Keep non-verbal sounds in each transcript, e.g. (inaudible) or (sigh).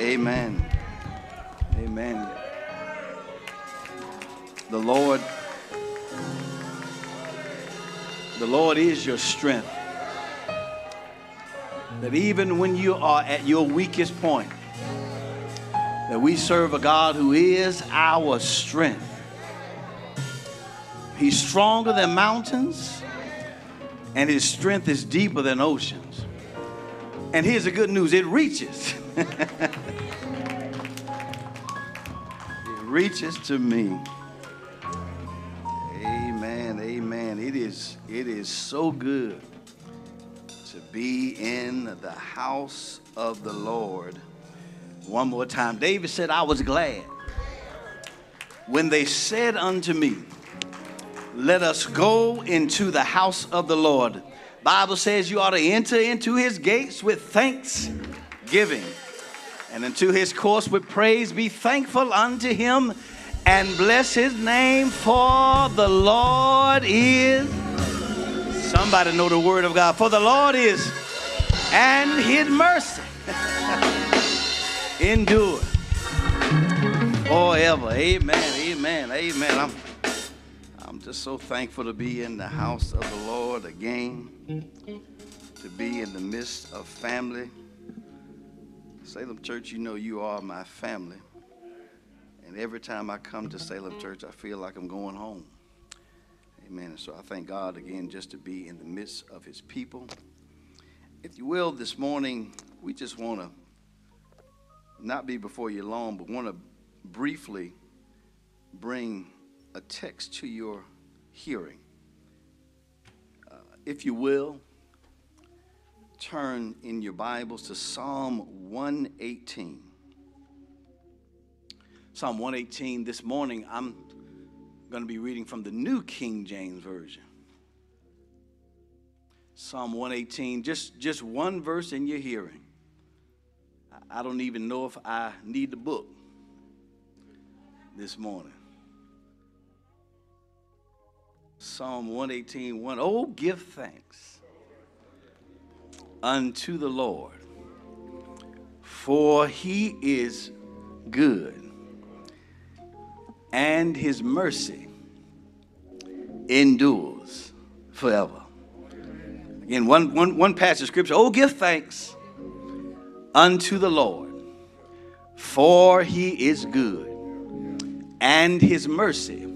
Amen. Amen. The Lord, the Lord is your strength. That even when you are at your weakest point, that we serve a God who is our strength. He's stronger than mountains, and his strength is deeper than oceans. And here's the good news it reaches. (laughs) it reaches to me. Amen. Amen. It is it is so good to be in the house of the Lord. One more time. David said, I was glad when they said unto me, Let us go into the house of the Lord. Bible says you ought to enter into his gates with thanksgiving and into his course with praise. Be thankful unto him and bless his name, for the Lord is. Somebody know the word of God. For the Lord is, and his mercy (laughs) endure forever. Amen. Amen. Amen. I'm I'm just so thankful to be in the house of the Lord again, to be in the midst of family. Salem Church, you know you are my family. And every time I come to Salem Church, I feel like I'm going home. Amen. So I thank God again just to be in the midst of his people. If you will, this morning, we just want to not be before you long, but want to briefly bring a text to your hearing. Uh, if you will, turn in your Bibles to Psalm 118. Psalm 118, this morning I'm going to be reading from the New King James Version. Psalm 118, just, just one verse in your hearing. I don't even know if I need the book this morning. Psalm 118, 1. Oh, give thanks unto the Lord, for he is good, and his mercy endures forever. Again, one, one, one passage of scripture. Oh, give thanks unto the Lord, for he is good, and his mercy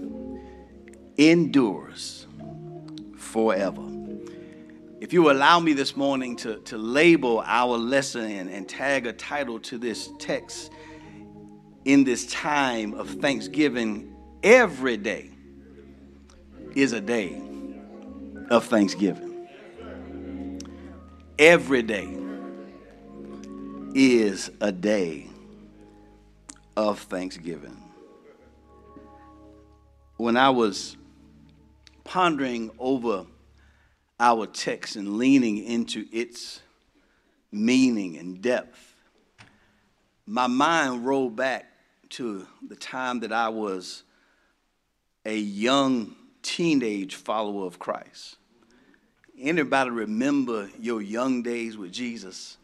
endures forever. If you allow me this morning to, to label our lesson and, and tag a title to this text in this time of Thanksgiving, every day is a day of Thanksgiving. Every day is a day of Thanksgiving. When I was pondering over our text and leaning into its meaning and depth, my mind rolled back to the time that I was a young teenage follower of Christ. Anybody remember your young days with Jesus?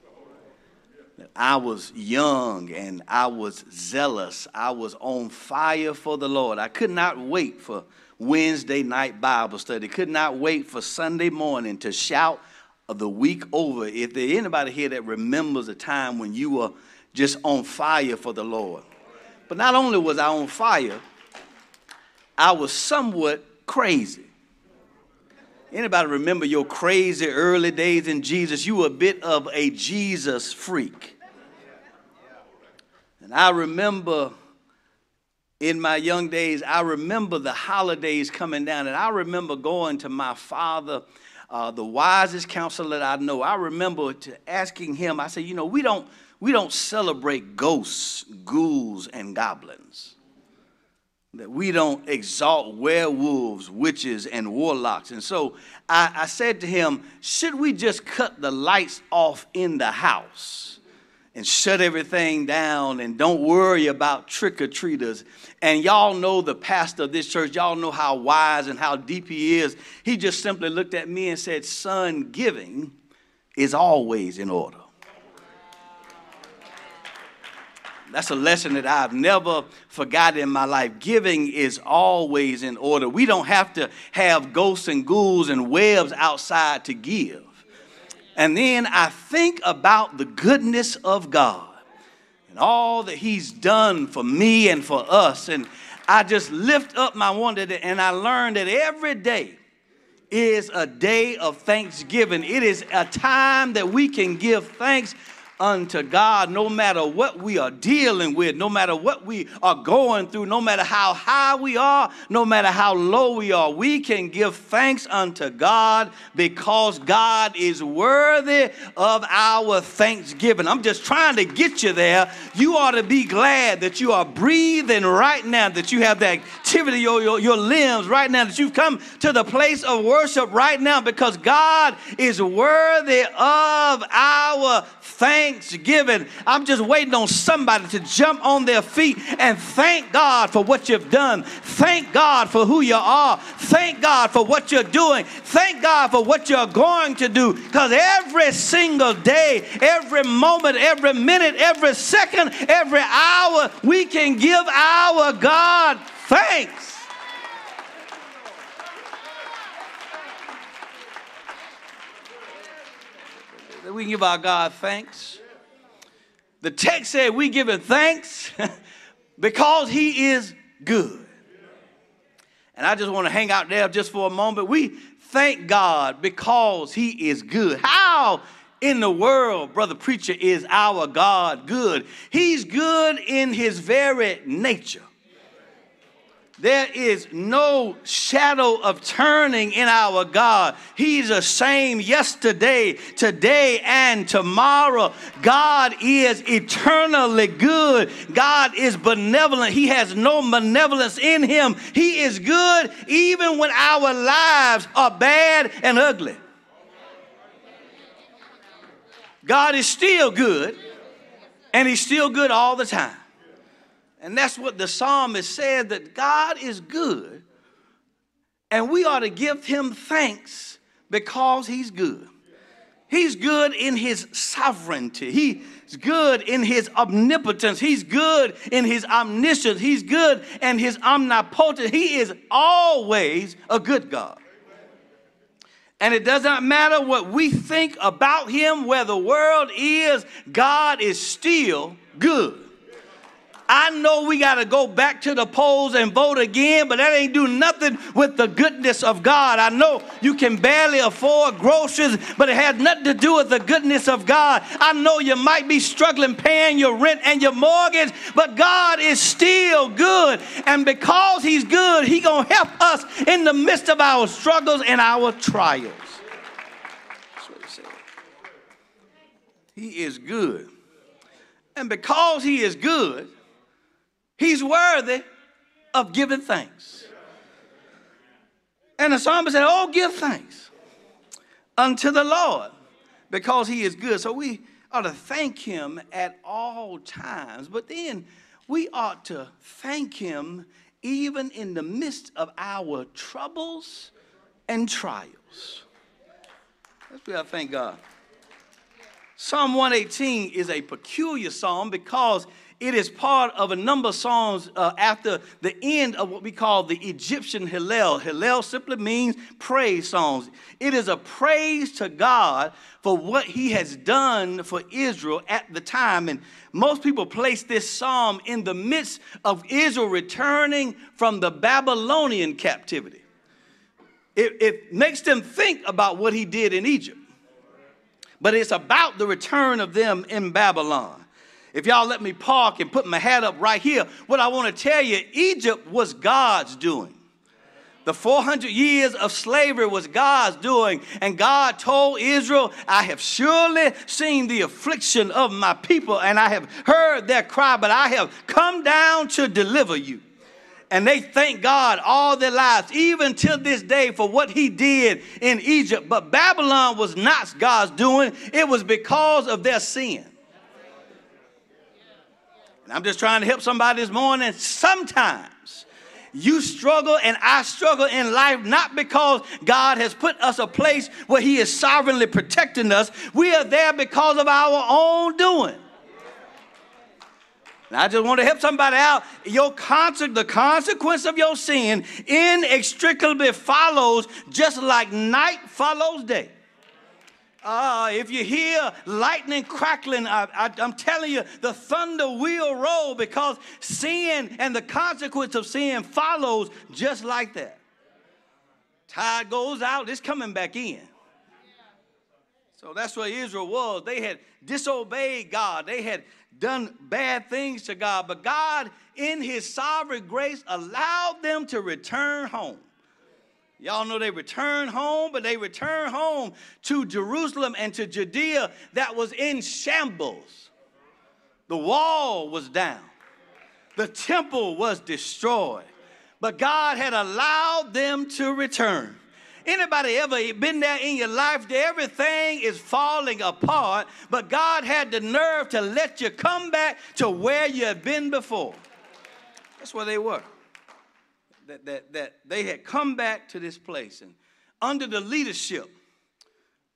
I was young and I was zealous. I was on fire for the Lord. I could not wait for Wednesday night Bible study. Could not wait for Sunday morning to shout the week over. If there anybody here that remembers a time when you were just on fire for the Lord. But not only was I on fire, I was somewhat crazy. Anybody remember your crazy early days in Jesus? You were a bit of a Jesus freak. And I remember in my young days, I remember the holidays coming down, and I remember going to my father, uh, the wisest counselor that I know. I remember asking him, I said, You know, we don't, we don't celebrate ghosts, ghouls, and goblins that we don't exalt werewolves, witches, and warlocks. And so I, I, said to him, Should we just cut the lights off in the house and shut everything down and don't worry about trick or treaters? And y'all know the pastor of this church, y'all know how wise and how deep he is. He just simply looked at me and said, Son, giving is always in order. That's a lesson that I've never forgotten in my life. Giving is always in order. We don't have to have ghosts and ghouls and webs outside to give. And then I think about the goodness of God and all that He's done for me and for us. And I just lift up my wonder and I learn that every day is a day of thanksgiving. It is a time that we can give thanks unto God no matter what we are dealing with, no matter what we are going through, no matter how high we are, no matter how low we are. We can give thanks unto God because God is worthy of our thanksgiving. I'm just trying to get you there. You ought to be glad that you are breathing right now, that you have the activity of your, your, your limbs right now, that you've come to the place of worship right now because God is worthy of our thanksgiving. I'm just waiting on somebody to jump on their feet and thank God for what you've done. Thank God for who you are. Thank God for what you're doing. Thank God for what you're going to do. Because every single day, every moment, every minute, every second, every hour, we can give our God thanks. we can give our God thanks. The text said we give him thanks (laughs) because he is good. And I just want to hang out there just for a moment. We thank God because he is good. How in the world, brother preacher, is our God good? He's good in his very nature. There is no shadow of turning in our God. He's the same yesterday, today, and tomorrow. God is eternally good. God is benevolent. He has no malevolence in him. He is good even when our lives are bad and ugly. God is still good, and He's still good all the time. And that's what the psalmist said that God is good, and we ought to give him thanks because he's good. He's good in his sovereignty. He's good in his omnipotence. He's good in his omniscience. He's good in his omnipotence. He is always a good God. And it does not matter what we think about him, where the world is, God is still good. I know we got to go back to the polls and vote again, but that ain't do nothing with the goodness of God. I know you can barely afford groceries, but it has nothing to do with the goodness of God. I know you might be struggling paying your rent and your mortgage, but God is still good. And because he's good, he going to help us in the midst of our struggles and our trials. He is good. And because he is good, He's worthy of giving thanks. And the psalmist said, Oh, give thanks unto the Lord because he is good. So we ought to thank him at all times. But then we ought to thank him even in the midst of our troubles and trials. That's where I thank God. Psalm 118 is a peculiar psalm because it is part of a number of songs uh, after the end of what we call the Egyptian Hallel. Hallel simply means praise songs. It is a praise to God for what he has done for Israel at the time. And most people place this psalm in the midst of Israel returning from the Babylonian captivity. It, it makes them think about what he did in Egypt, but it's about the return of them in Babylon. If y'all let me park and put my hat up right here, what I want to tell you, Egypt was God's doing. The 400 years of slavery was God's doing. And God told Israel, I have surely seen the affliction of my people and I have heard their cry, but I have come down to deliver you. And they thank God all their lives, even till this day, for what He did in Egypt. But Babylon was not God's doing, it was because of their sin. And I'm just trying to help somebody this morning. Sometimes you struggle and I struggle in life not because God has put us a place where He is sovereignly protecting us. We are there because of our own doing. And I just want to help somebody out. Your conse- the consequence of your sin inextricably follows just like night follows day. Uh, if you hear lightning crackling, I, am telling you, the thunder will roll because sin and the consequence of sin follows just like that. Tide goes out, it's coming back in. So that's what Israel was. They had disobeyed God, they had done bad things to God, but God, in His sovereign grace, allowed them to return home. Y'all know they returned home, but they returned home to Jerusalem and to Judea that was in shambles. The wall was down, the temple was destroyed, but God had allowed them to return. Anybody ever been there in your life? Everything is falling apart, but God had the nerve to let you come back to where you had been before. That's where they were that, that, that they had come back to this place. And under the leadership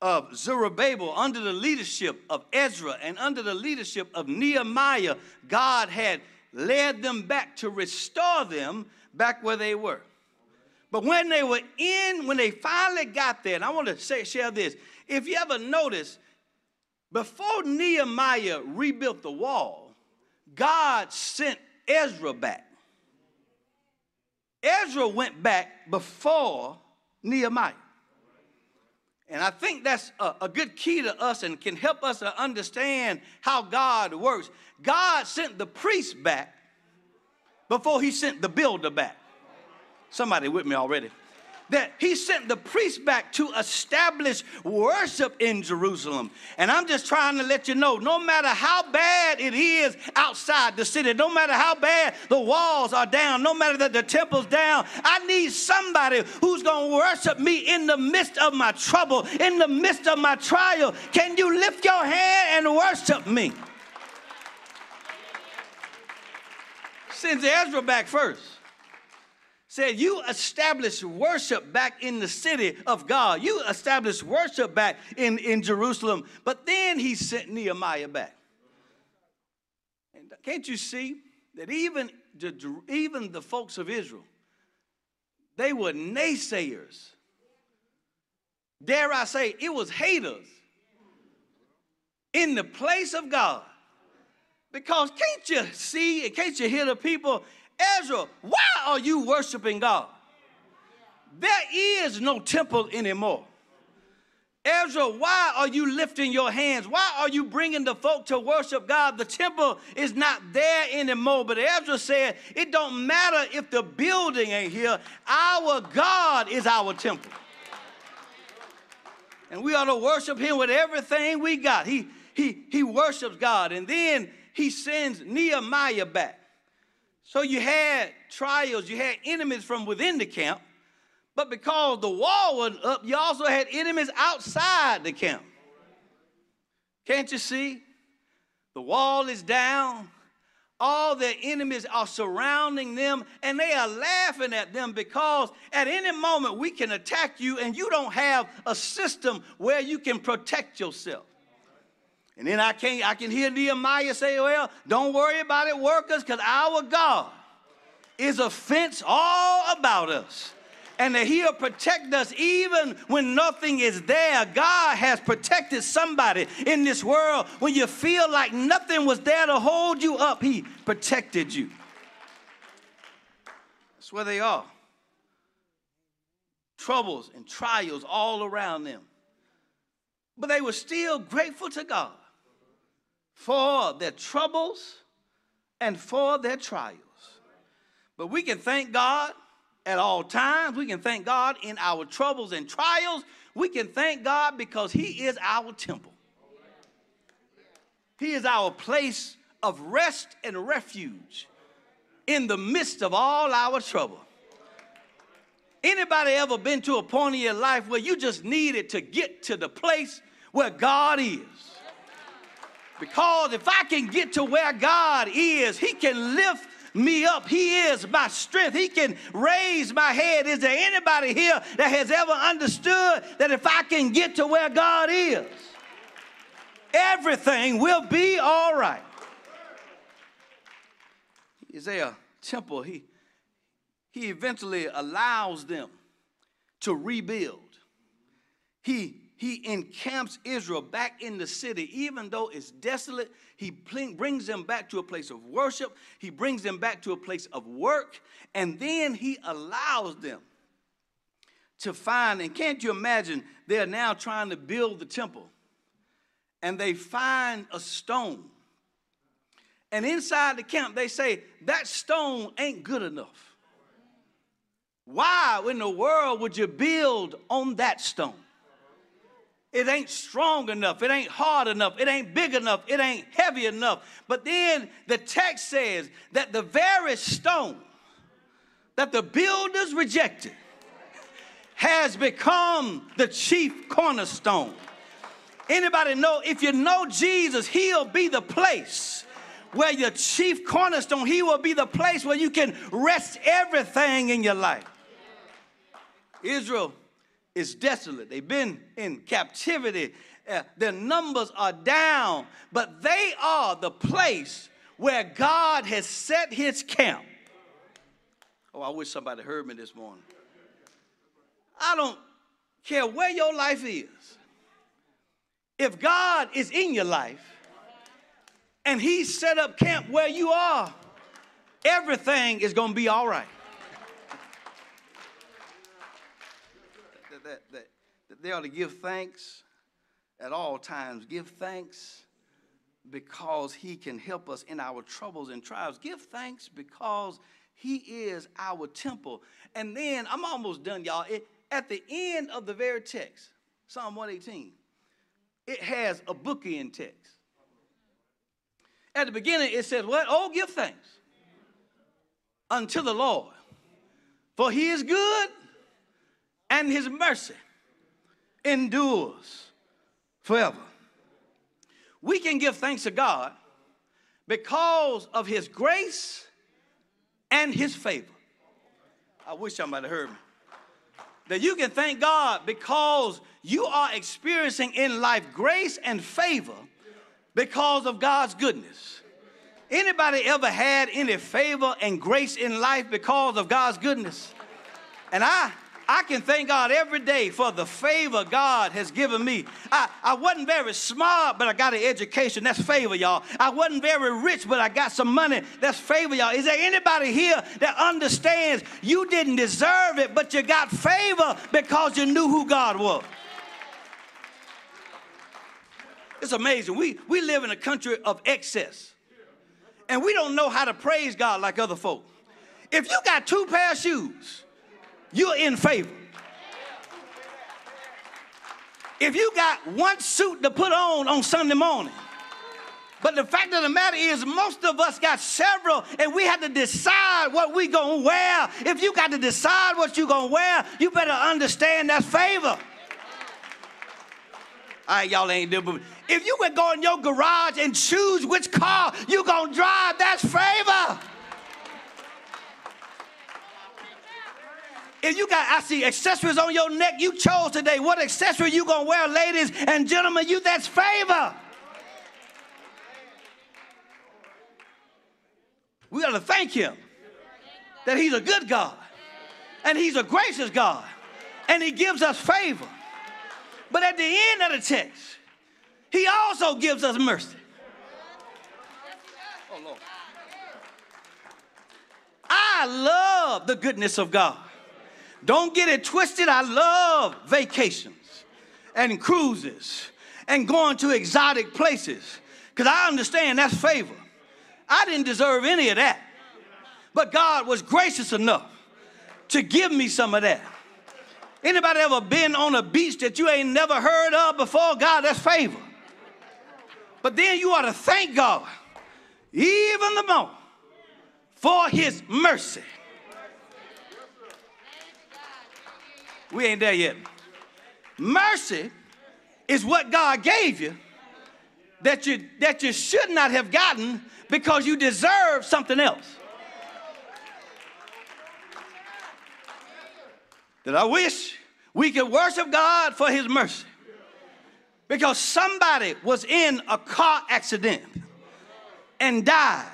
of Zerubbabel, under the leadership of Ezra, and under the leadership of Nehemiah, God had led them back to restore them back where they were. But when they were in, when they finally got there, and I want to say, share this. If you ever notice, before Nehemiah rebuilt the wall, God sent Ezra back. Ezra went back before Nehemiah. And I think that's a, a, good key to us and can help us to understand how God works. God sent the priest back before he sent the builder back. Somebody with me already that he sent the priest back to establish worship in Jerusalem. And I'm just trying to let you know no matter how bad it is outside the city, no matter how bad the walls are down, no matter that the temple's down, I need somebody who's going to worship me in the midst of my trouble, in the midst of my trial. Can you lift your hand and worship me? Sends Ezra back first said, You established worship back in the city of God. You established worship back in, in Jerusalem. But then he sent Nehemiah back. And can't you see that even the, even the folks of Israel, they were naysayers. Dare I say, it was haters in the place of God. Because can't you see and can't you hear the people Ezra, why are you worshiping God? There is no temple anymore. Ezra, why are you lifting your hands? Why are you bringing the folk to worship God? The temple is not there anymore. But Ezra said, it don't matter if the building ain't here. Our God is our temple. And we ought to worship him with everything we got. He, he, he worships God. And then he sends Nehemiah back. So you had trials, you had enemies from within the camp, but because the wall was up, you also had enemies outside the camp. Can't you see? The wall is down. All their enemies are surrounding them and they are laughing at them because at any moment we can attack you and you don't have a system where you can protect yourself. And then I can I can hear Nehemiah say, Well, don't worry about it, workers, because our God is a fence all about us. And that he'll protect us even when nothing is there. God has protected somebody in this world. When you feel like nothing was there to hold you up, he protected you. That's where they are. Troubles and trials all around them. But they were still grateful to God for their troubles and for their trials. But we can thank God at all times. We can thank God in our troubles and trials. We can thank God because He is our temple. He is our place of rest and refuge in the midst of all our trouble. Anybody ever been to a point in your life where you just needed to get to the place where God is? Because if I can get to where God is, He can lift me up. He is my strength. He can raise my head. Is there anybody here that has ever understood that if I can get to where God is, everything will be all right? Isaiah temple, he, he eventually allows them to rebuild. He, he encamps Israel back in the city, even though it's desolate. He brings them back to a place of worship, he brings them back to a place of work, and then he allows them to find. And can't you imagine? They're now trying to build the temple, and they find a stone and inside the camp, they say, that stone ain't good enough. Why in the world would you build on that stone? It ain't strong enough. It ain't hard enough. It ain't big enough. It ain't heavy enough. But then the text says that the very stone that the builders rejected has become the chief cornerstone. Anybody know if you know Jesus, he'll be the place where your chief cornerstone, He will be the place where you can rest everything in your life. Israel is desolate. They've been in captivity. Uh, their numbers are down, but they are the place where God has set his camp. Oh, I wish somebody heard me this morning. I don't care where your life is. If God is in your life, and he set up camp where you are, everything is going to be all right. That, that, that, they ought to give thanks at all times. Give thanks because he can help us in our troubles and trials. Give thanks because he is our temple. And then I'm almost done, y'all. It, at the end of the very text, Psalm 118, it has a bookend text. At the beginning, it says, What? Oh, give thanks unto the Lord, for he is good and his mercy endures forever. We can give thanks to God because of his grace and his favor. I wish somebody heard me. That you can thank God because you are experiencing in life grace and favor because of God's goodness. Anybody ever had any favor and grace in life because of God's goodness? And I I can thank God every day for the favor God has given me. I, I wasn't very smart, but I got an education. That's favor, y'all. I wasn't very rich, but I got some money. That's favor, y'all. Is there anybody here that understands you didn't deserve it, but you got favor because you knew who God was? It's amazing. We, we live in a country of excess. And we don't know how to praise God like other folk. If you got two pair of shoes, you're in favor. If you got one suit to put on on Sunday morning, but the fact of the matter is, most of us got several, and we have to decide what we gonna wear. If you got to decide what you gonna wear, you better understand that's favor. All right, y'all ain't doing. If you would go in your garage and choose which car you gonna drive, that's favor. If you got, I see accessories on your neck you chose today. What accessory you gonna wear, ladies and gentlemen? You that's favor. We gotta thank him that he's a good God and he's a gracious God and he gives us favor. But at the end of the text, he also gives us mercy. Oh, Lord. I love the goodness of God. Don't get it twisted. I love vacations and cruises and going to exotic places because I understand that's favor. I didn't deserve any of that. But God was gracious enough to give me some of that. Anybody ever been on a beach that you ain't never heard of before? God, that's favor. But then you ought to thank God even the more for his mercy. We ain't there yet. Mercy is what God gave you that you that you should not have gotten because you deserve something else. That I wish we could worship God for his mercy. Because somebody was in a car accident and died.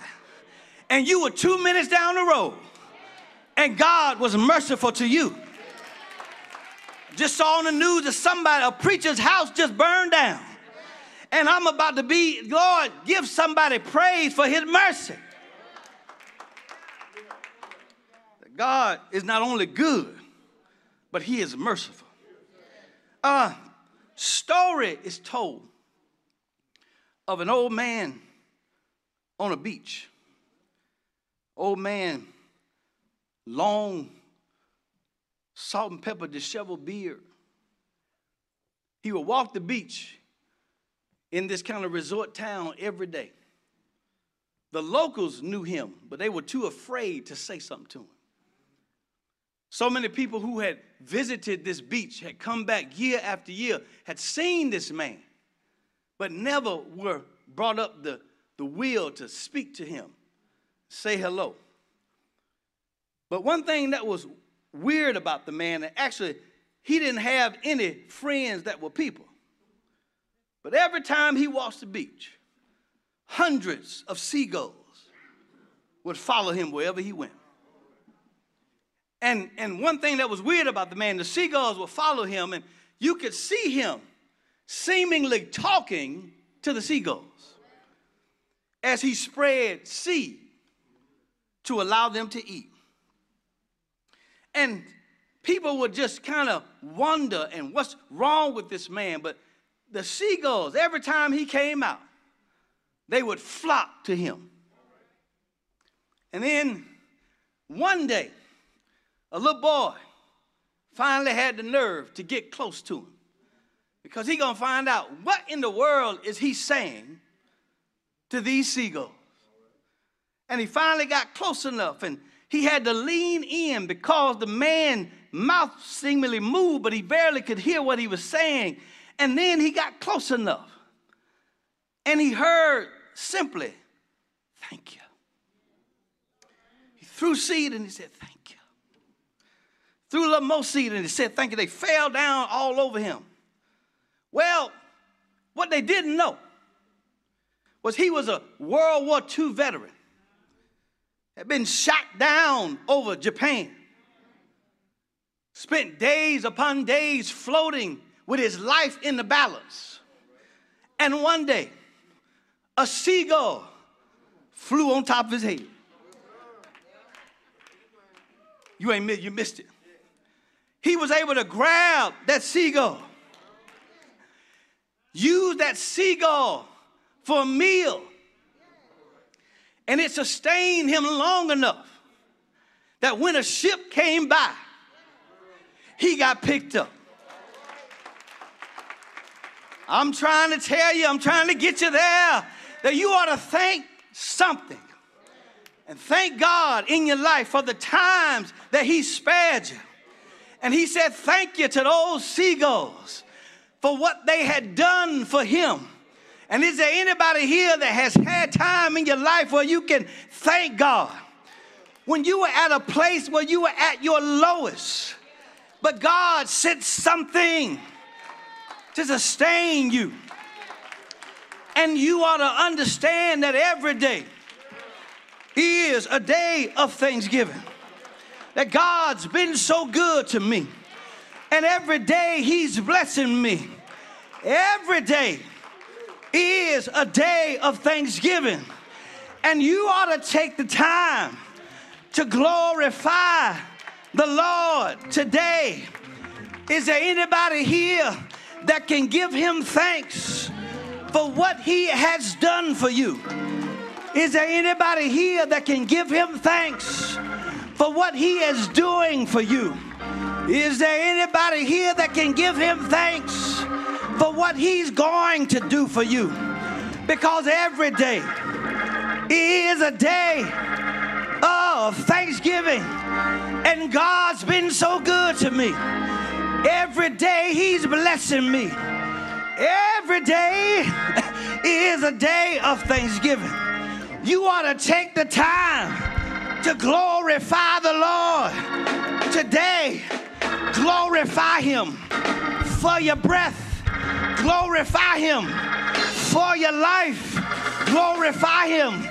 and you were two minutes down the road, and God was merciful to you. Just saw on the news that somebody, a preacher's house just burned down. And I'm about to be, Lord, give somebody praise for his mercy. God is not only good, but he is merciful. A story is told of an old man on a beach. Old man, long, salt and pepper, disheveled beard. He would walk the beach in this kind of resort town every day. The locals knew him, but they were too afraid to say something to him. So many people who had visited this beach had come back year after year, had seen this man, but never were brought up the, the will to speak to him, say hello. But one thing that was weird about the man, that actually he didn't have any friends that were people. But every time he walked the beach, hundreds of seagulls would follow him wherever he went. And, and one thing that was weird about the man, the seagulls would follow him, and you could see him seemingly talking to the seagulls as he spread seed to allow them to eat. And people would just kind of wonder and what's wrong with this man, but the seagulls, every time he came out, they would flock to him. And then one day, a little boy finally had the nerve to get close to him because he gonna find out what in the world is he saying to these seagulls. And he finally got close enough and he had to lean in because the man mouth seemingly moved, but he barely could hear what he was saying. And then he got close enough and he heard simply, Thank you. He threw seed and he said, Thank you. Threw a little more seed and he said, Thank you. They fell down all over him. Well, what they didn't know was he was a World War II veteran, had been shot down over Japan, spent days upon days floating with his life in the balance. And one day, a seagull flew on top of his head. You ain't you missed it. He was able to grab that seagull, use that seagull for a meal, and it sustained him long enough that when a ship came by, he got picked up. I'm trying to tell you, I'm trying to get you there that you ought to thank something. And thank God in your life for the times that He spared you. And He said, Thank you to those seagulls for what they had done for Him. And is there anybody here that has had time in your life where you can thank God? When you were at a place where you were at your lowest, but God sent something to sustain you. And you ought to understand that every day is a day of thanksgiving. That God's been so good to me. And every day He's blessing me. Every day is a day of thanksgiving. And you ought to take the time to glorify the Lord today. Is there anybody here that can give him thanks for what he has done for you? Is there anybody here that can give him thanks for what he is doing for you? Is there anybody here that can give him thanks for what he's going to do for you? Because every day is a day of thanksgiving, and God's been so good to me. Every day he's blessing me. Every day (laughs) is a day of thanksgiving. You ought to take the time to glorify the Lord today. Glorify him for your breath. Glorify him for your life. Glorify him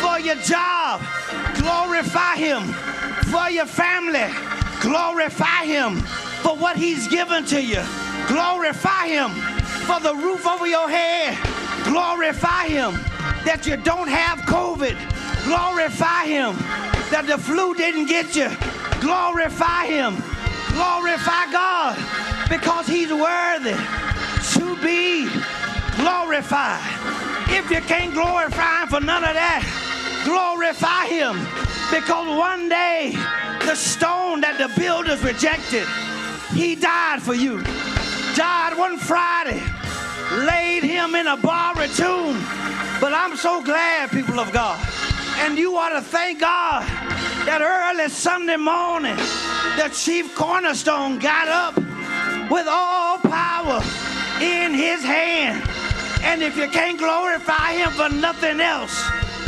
for your job. Glorify Him for your family. Glorify Him for what He's given to you. Glorify Him for the roof over your head. Glorify Him that you don't have COVID. Glorify Him that the flu didn't get you. Glorify Him. Glorify God because He's worthy to be glorified. If you can't glorify Him for none of that, glorify Him because one day the stone that the builders rejected, He died for you. Died one Friday, laid Him in a borrowed tomb. But I'm so glad, people of God. And you ought to thank God that early Sunday morning, the chief cornerstone got up with all power in his hand. And if you can't glorify him for nothing else,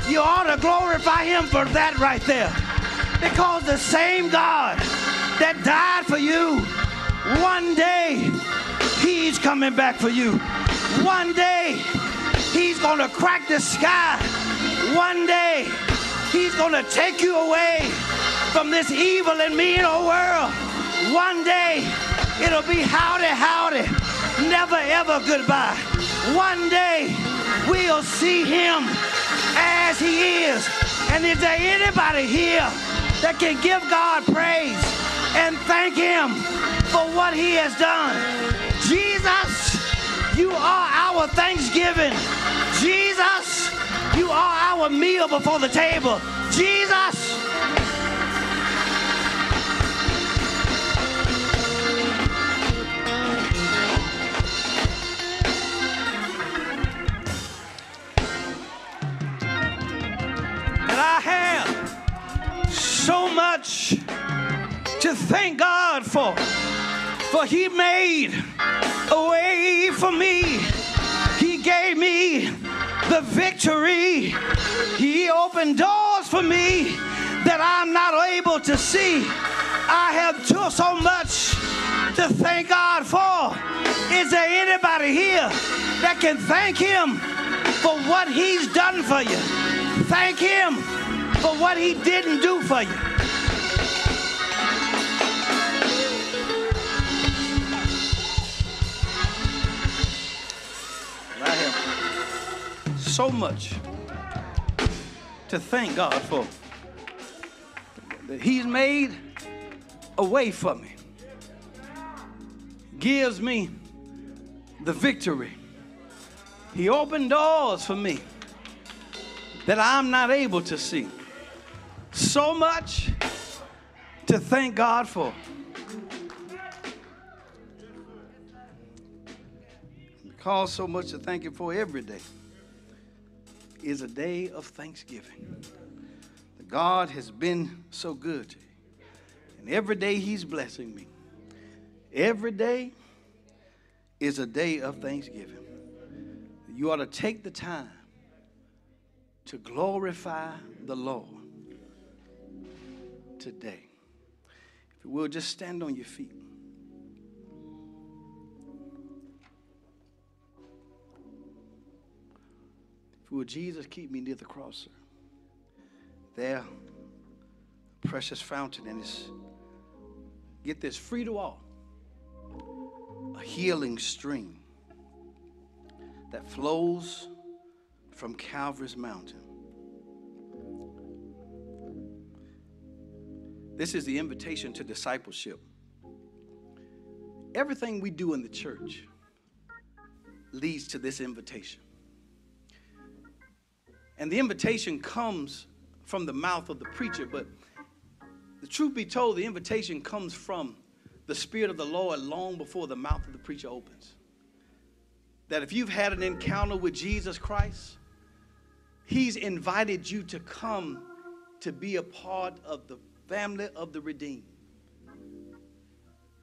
you ought to glorify him for that right there. Because the same God that died for you, one day he's coming back for you. One day he's going to crack the sky. One day he's going to take you away from this evil and mean old world. One day it'll be howdy, howdy, never ever goodbye. One day we'll see him as he is. And is there anybody here that can give God praise and thank him for what he has done? Jesus, you are our thanksgiving. Jesus, you are our meal before the table. Jesus, I have so much to thank God for. For He made a way for me. He gave me the victory. He opened doors for me that I'm not able to see. I have too, so much to thank God for. Is there anybody here that can thank Him for what He's done for you? Thank Him for what He didn't do for you. I have so much to thank God for. That He's made a way for me, gives me the victory. He opened doors for me that I'm not able to see. So much to thank God for. Because so much to thank Him for every day is a day of thanksgiving. That God has been so good to you. And every day He's blessing me. Every day is a day of thanksgiving. You ought to take the time to glorify the Lord today. If you will, just stand on your feet. If you will, Jesus, keep me near the cross, sir. There, precious fountain, and it's, get this, free to all. Healing stream that flows from Calvary's mountain. This is the invitation to discipleship. Everything we do in the church leads to this invitation. And the invitation comes from the mouth of the preacher, but the truth be told, the invitation comes from the Spirit of the Lord long before the mouth of the preacher opens. That if you've had an encounter with Jesus Christ, He's invited you to come to be a part of the family of the redeemed.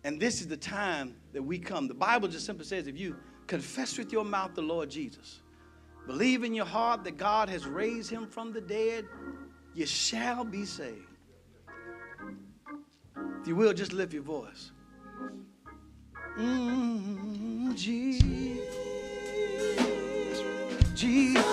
And this is the time that we come. The Bible just simply says if you confess with your mouth the Lord Jesus, believe in your heart that God has raised him from the dead, you shall be saved. If you will, just lift your voice. Mm, Jesus, Jesus,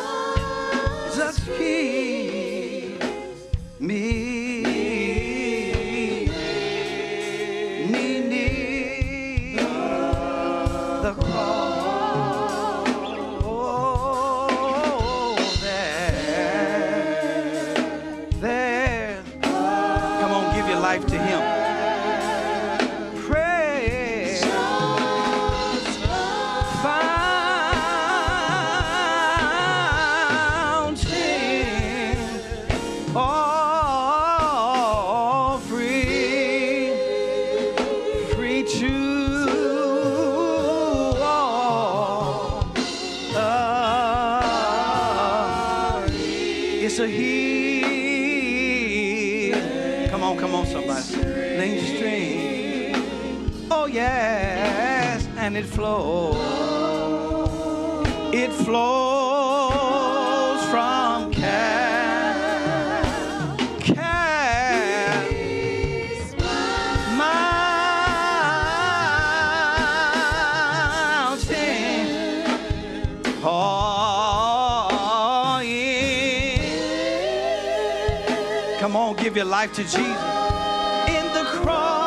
life to Jesus in the cross.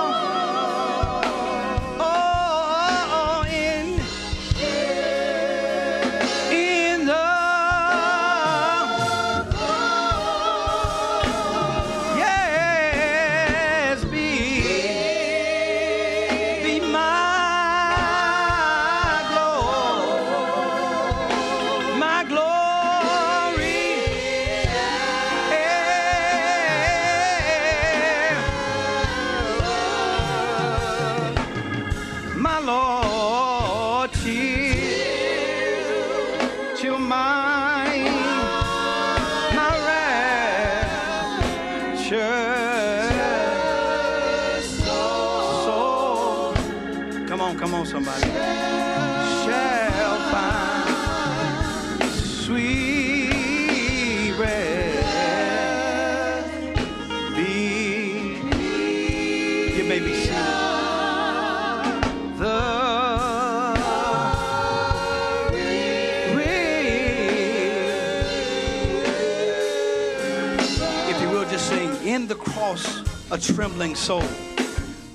a trembling soul.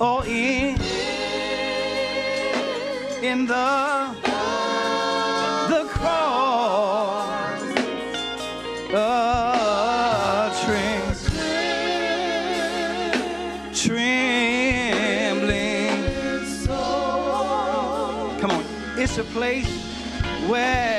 Oh, in, in the, the cross, a trem, trembling soul. Come on, it's a place where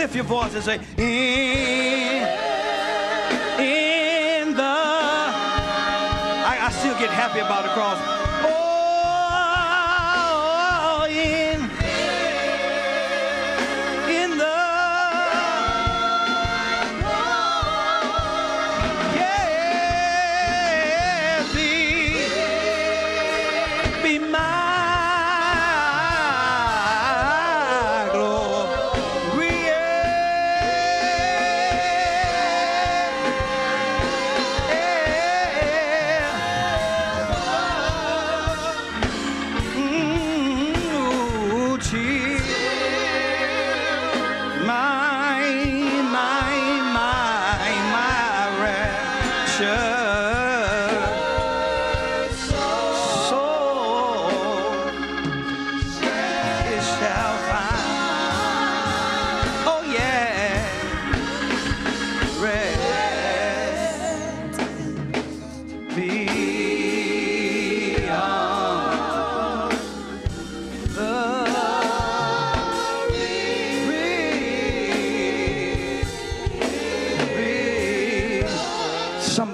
lift your voice and say, in, in the. I, I still get happy about the cross.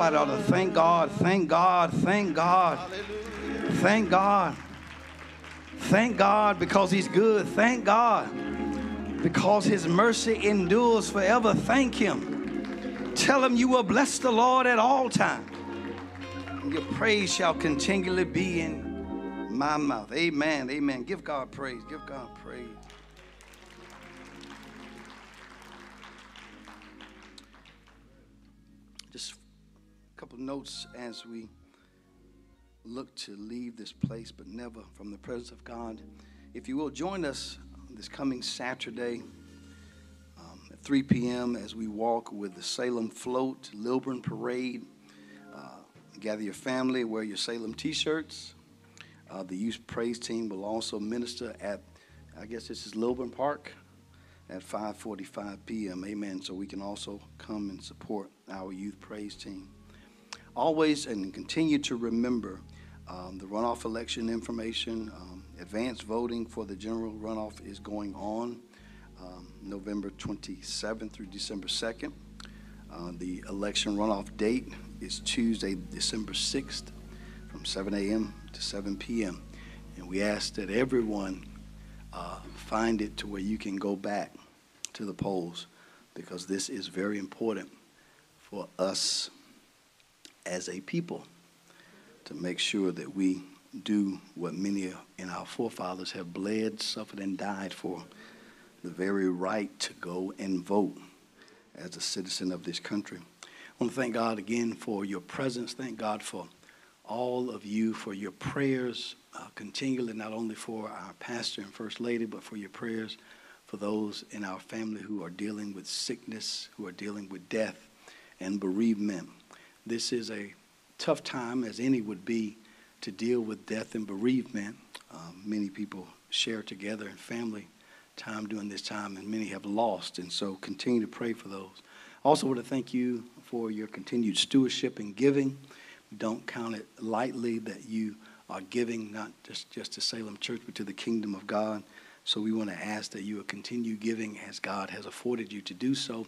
Somebody ought to thank God, thank God, thank God, thank God. Thank God because He's good. Thank God because His mercy endures forever. Thank Him. Tell Him you will bless the Lord at all times. Your praise shall continually be in my mouth. Amen. Amen. Give God praise. Give God praise. Just couple notes as we look to leave this place, but never from the presence of God. If you will join us this coming Saturday um, at 3 p.m. as we walk with the Salem Float Lilburn Parade. Uh, gather your family, wear your Salem t-shirts. Uh, the youth praise team will also minister at, I guess this is Lilburn Park at 5:45 p.m. Amen. So we can also come and support our youth praise team. Always and continue to remember um, the runoff election information, um, advanced voting for the general runoff is going on um, November 27th through December 2nd. Uh, the election runoff date is Tuesday, December 6th from 7 a.m. to 7 p.m. And we ask that everyone uh, find it to where you can go back to the polls because this is very important for us as a people to make sure that we do what many in our forefathers have bled, suffered, and died for the very right to go and vote as a citizen of this country. I want to thank God again for your presence. Thank God for all of you for your prayers uh, continually, not only for our pastor and first lady, but for your prayers for those in our family who are dealing with sickness, who are dealing with death and bereavement. This is a tough time as any would be to deal with death and bereavement. Um, many people share together in family time during this time, and many have lost. And so continue to pray for those. Also, want to thank you for your continued stewardship and giving. Don't count it lightly that you are giving not just, just to Salem Church, but to the kingdom of God. So we want to ask that you will continue giving as God has afforded you to do so,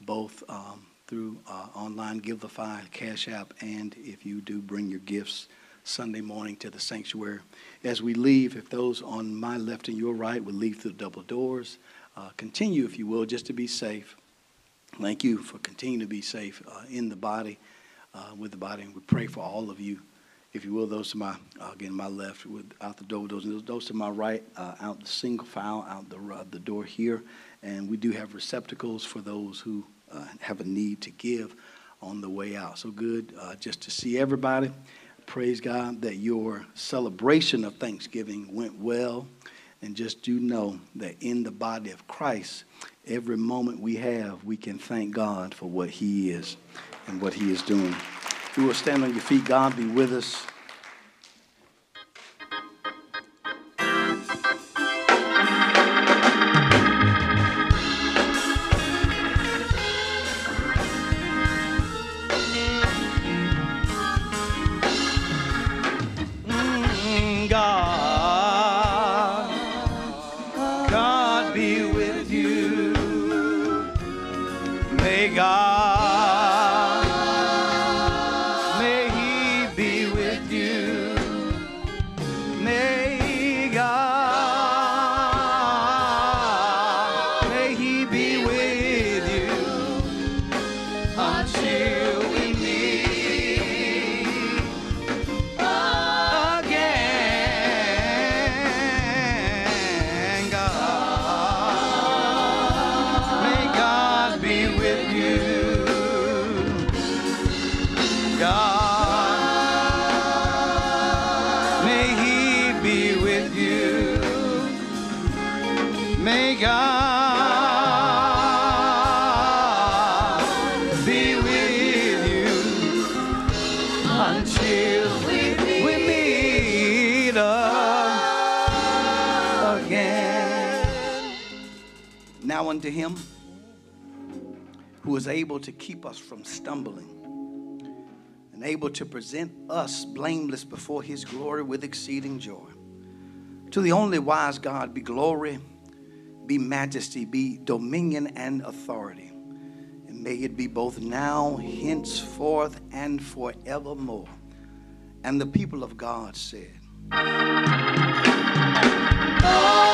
both um, through uh, online Givelify, Cash App, and if you do bring your gifts Sunday morning to the sanctuary. As we leave, if those on my left and your right would leave through the double doors, uh, continue, if you will, just to be safe. Thank you for continuing to be safe uh, in the body, uh, with the body. And we pray for all of you, if you will, those to my, uh, again, my left, with, out the door, those, those to my right, uh, out the single file, out the, the door here. And we do have receptacles for those who uh, have a need to give on the way out. So good uh, just to see everybody. Praise God that your celebration of Thanksgiving went well. And just do know that in the body of Christ, every moment we have, we can thank God for what He is and what He is doing. You will stand on your feet. God be with us. Is able to keep us from stumbling and able to present us blameless before his glory with exceeding joy. To the only wise God be glory, be majesty, be dominion and authority And May it be both now, henceforth, and forevermore. And the people of God said, There